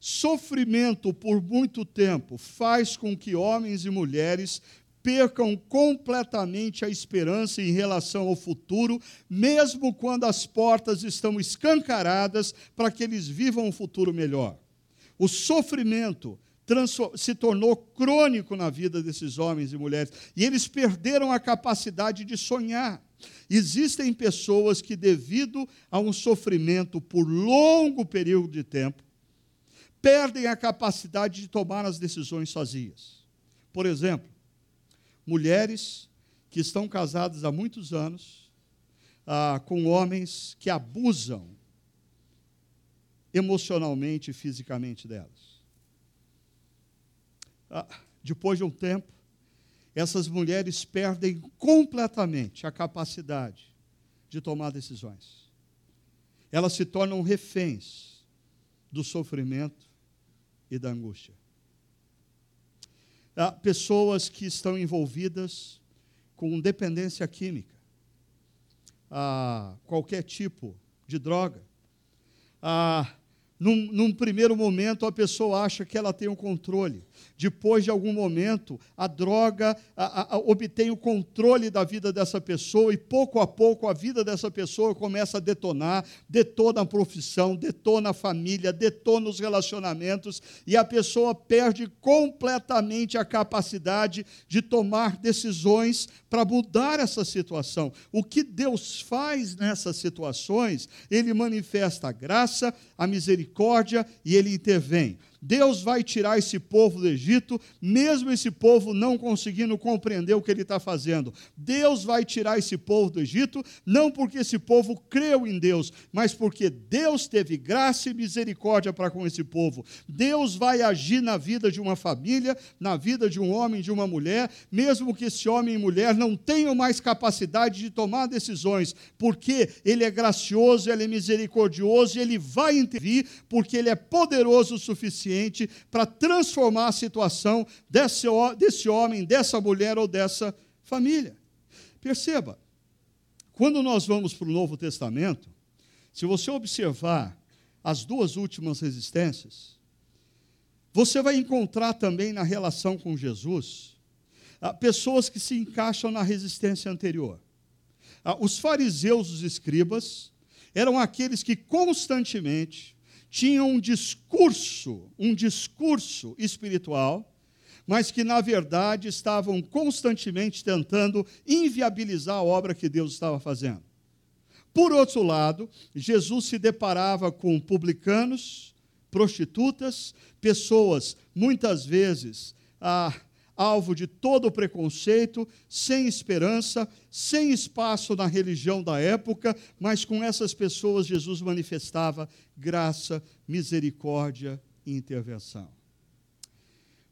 sofrimento por muito tempo faz com que homens e mulheres percam completamente a esperança em relação ao futuro, mesmo quando as portas estão escancaradas para que eles vivam um futuro melhor. O sofrimento se tornou crônico na vida desses homens e mulheres, e eles perderam a capacidade de sonhar. Existem pessoas que, devido a um sofrimento por longo período de tempo, perdem a capacidade de tomar as decisões sozinhas. Por exemplo, mulheres que estão casadas há muitos anos ah, com homens que abusam emocionalmente e fisicamente delas. Ah, depois de um tempo, essas mulheres perdem completamente a capacidade de tomar decisões. Elas se tornam reféns do sofrimento e da angústia ah, pessoas que estão envolvidas com dependência química, ah, qualquer tipo de droga. Ah, num, num, primeiro momento, a pessoa acha que ela tem o um controle. Depois de algum momento, a droga a, a, obtém o controle da vida dessa pessoa e, pouco a pouco, a vida dessa pessoa começa a detonar detona a profissão, detona a família, detona os relacionamentos e a pessoa perde completamente a capacidade de tomar decisões para mudar essa situação. O que Deus faz nessas situações? Ele manifesta a graça, a misericórdia e ele intervém. Deus vai tirar esse povo do Egito, mesmo esse povo não conseguindo compreender o que ele está fazendo. Deus vai tirar esse povo do Egito, não porque esse povo creu em Deus, mas porque Deus teve graça e misericórdia para com esse povo. Deus vai agir na vida de uma família, na vida de um homem, de uma mulher, mesmo que esse homem e mulher não tenham mais capacidade de tomar decisões, porque Ele é gracioso, Ele é misericordioso, e Ele vai intervir, porque Ele é poderoso o suficiente suficiente para transformar a situação desse, desse homem, dessa mulher ou dessa família. Perceba, quando nós vamos para o Novo Testamento, se você observar as duas últimas resistências, você vai encontrar também na relação com Jesus ah, pessoas que se encaixam na resistência anterior. Ah, os fariseus, os escribas, eram aqueles que constantemente tinham um discurso, um discurso espiritual, mas que na verdade estavam constantemente tentando inviabilizar a obra que Deus estava fazendo. Por outro lado, Jesus se deparava com publicanos, prostitutas, pessoas muitas vezes ah, alvo de todo preconceito, sem esperança, sem espaço na religião da época, mas com essas pessoas Jesus manifestava graça, misericórdia e intervenção.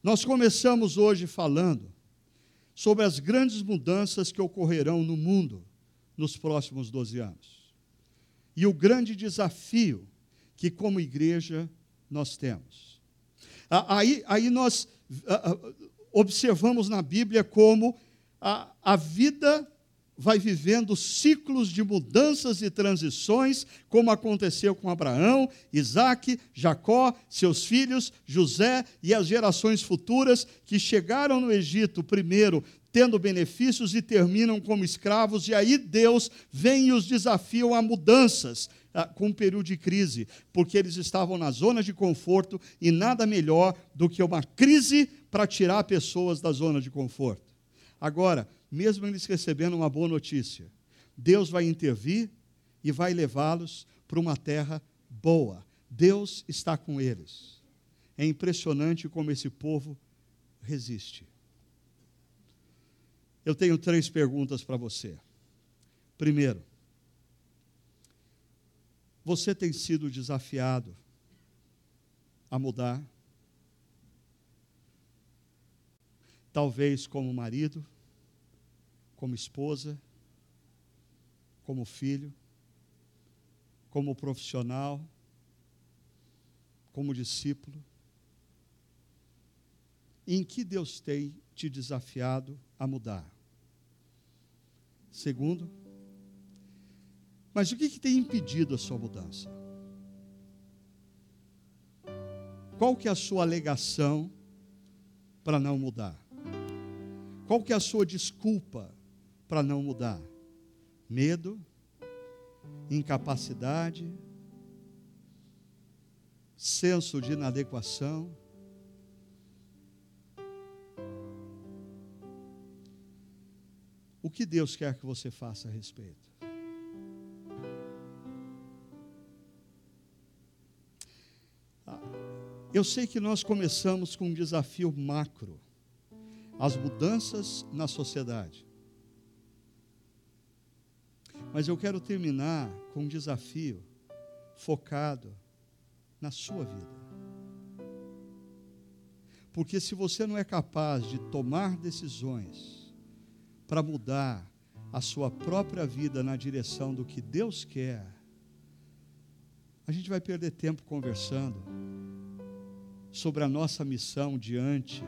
Nós começamos hoje falando sobre as grandes mudanças que ocorrerão no mundo nos próximos 12 anos. E o grande desafio que, como igreja, nós temos. Aí, aí nós observamos na Bíblia como a, a vida vai vivendo ciclos de mudanças e transições, como aconteceu com Abraão, Isaac, Jacó, seus filhos, José e as gerações futuras que chegaram no Egito primeiro tendo benefícios e terminam como escravos, e aí Deus vem e os desafia a mudanças com um período de crise, porque eles estavam na zona de conforto e nada melhor do que uma crise para tirar pessoas da zona de conforto. Agora, mesmo eles recebendo uma boa notícia, Deus vai intervir e vai levá-los para uma terra boa. Deus está com eles. É impressionante como esse povo resiste. Eu tenho três perguntas para você. Primeiro, você tem sido desafiado a mudar? Talvez como marido, como esposa, como filho, como profissional, como discípulo. Em que Deus tem te desafiado a mudar? Segundo, mas o que, que tem impedido a sua mudança? Qual que é a sua alegação para não mudar? Qual que é a sua desculpa para não mudar? Medo, incapacidade, senso de inadequação. O que Deus quer que você faça a respeito? Ah, eu sei que nós começamos com um desafio macro, as mudanças na sociedade. Mas eu quero terminar com um desafio focado na sua vida. Porque se você não é capaz de tomar decisões, para mudar a sua própria vida na direção do que Deus quer, a gente vai perder tempo conversando sobre a nossa missão diante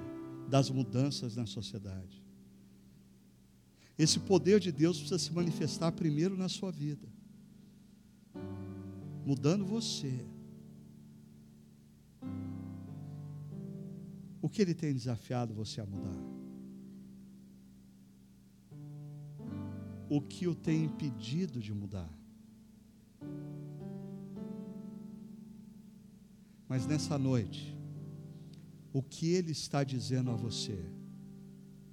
das mudanças na sociedade. Esse poder de Deus precisa se manifestar primeiro na sua vida, mudando você. O que Ele tem desafiado você a mudar? o que o tem impedido de mudar. Mas nessa noite, o que Ele está dizendo a você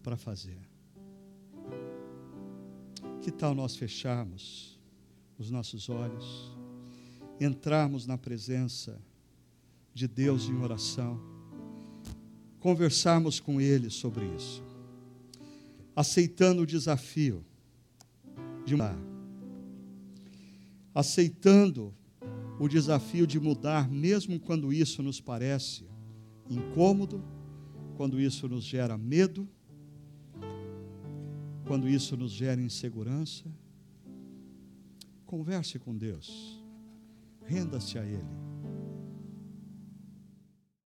para fazer? Que tal nós fecharmos os nossos olhos, entrarmos na presença de Deus em oração, conversarmos com Ele sobre isso, aceitando o desafio de mudar. Aceitando o desafio de mudar, mesmo quando isso nos parece incômodo, quando isso nos gera medo, quando isso nos gera insegurança. Converse com Deus, renda-se a Ele.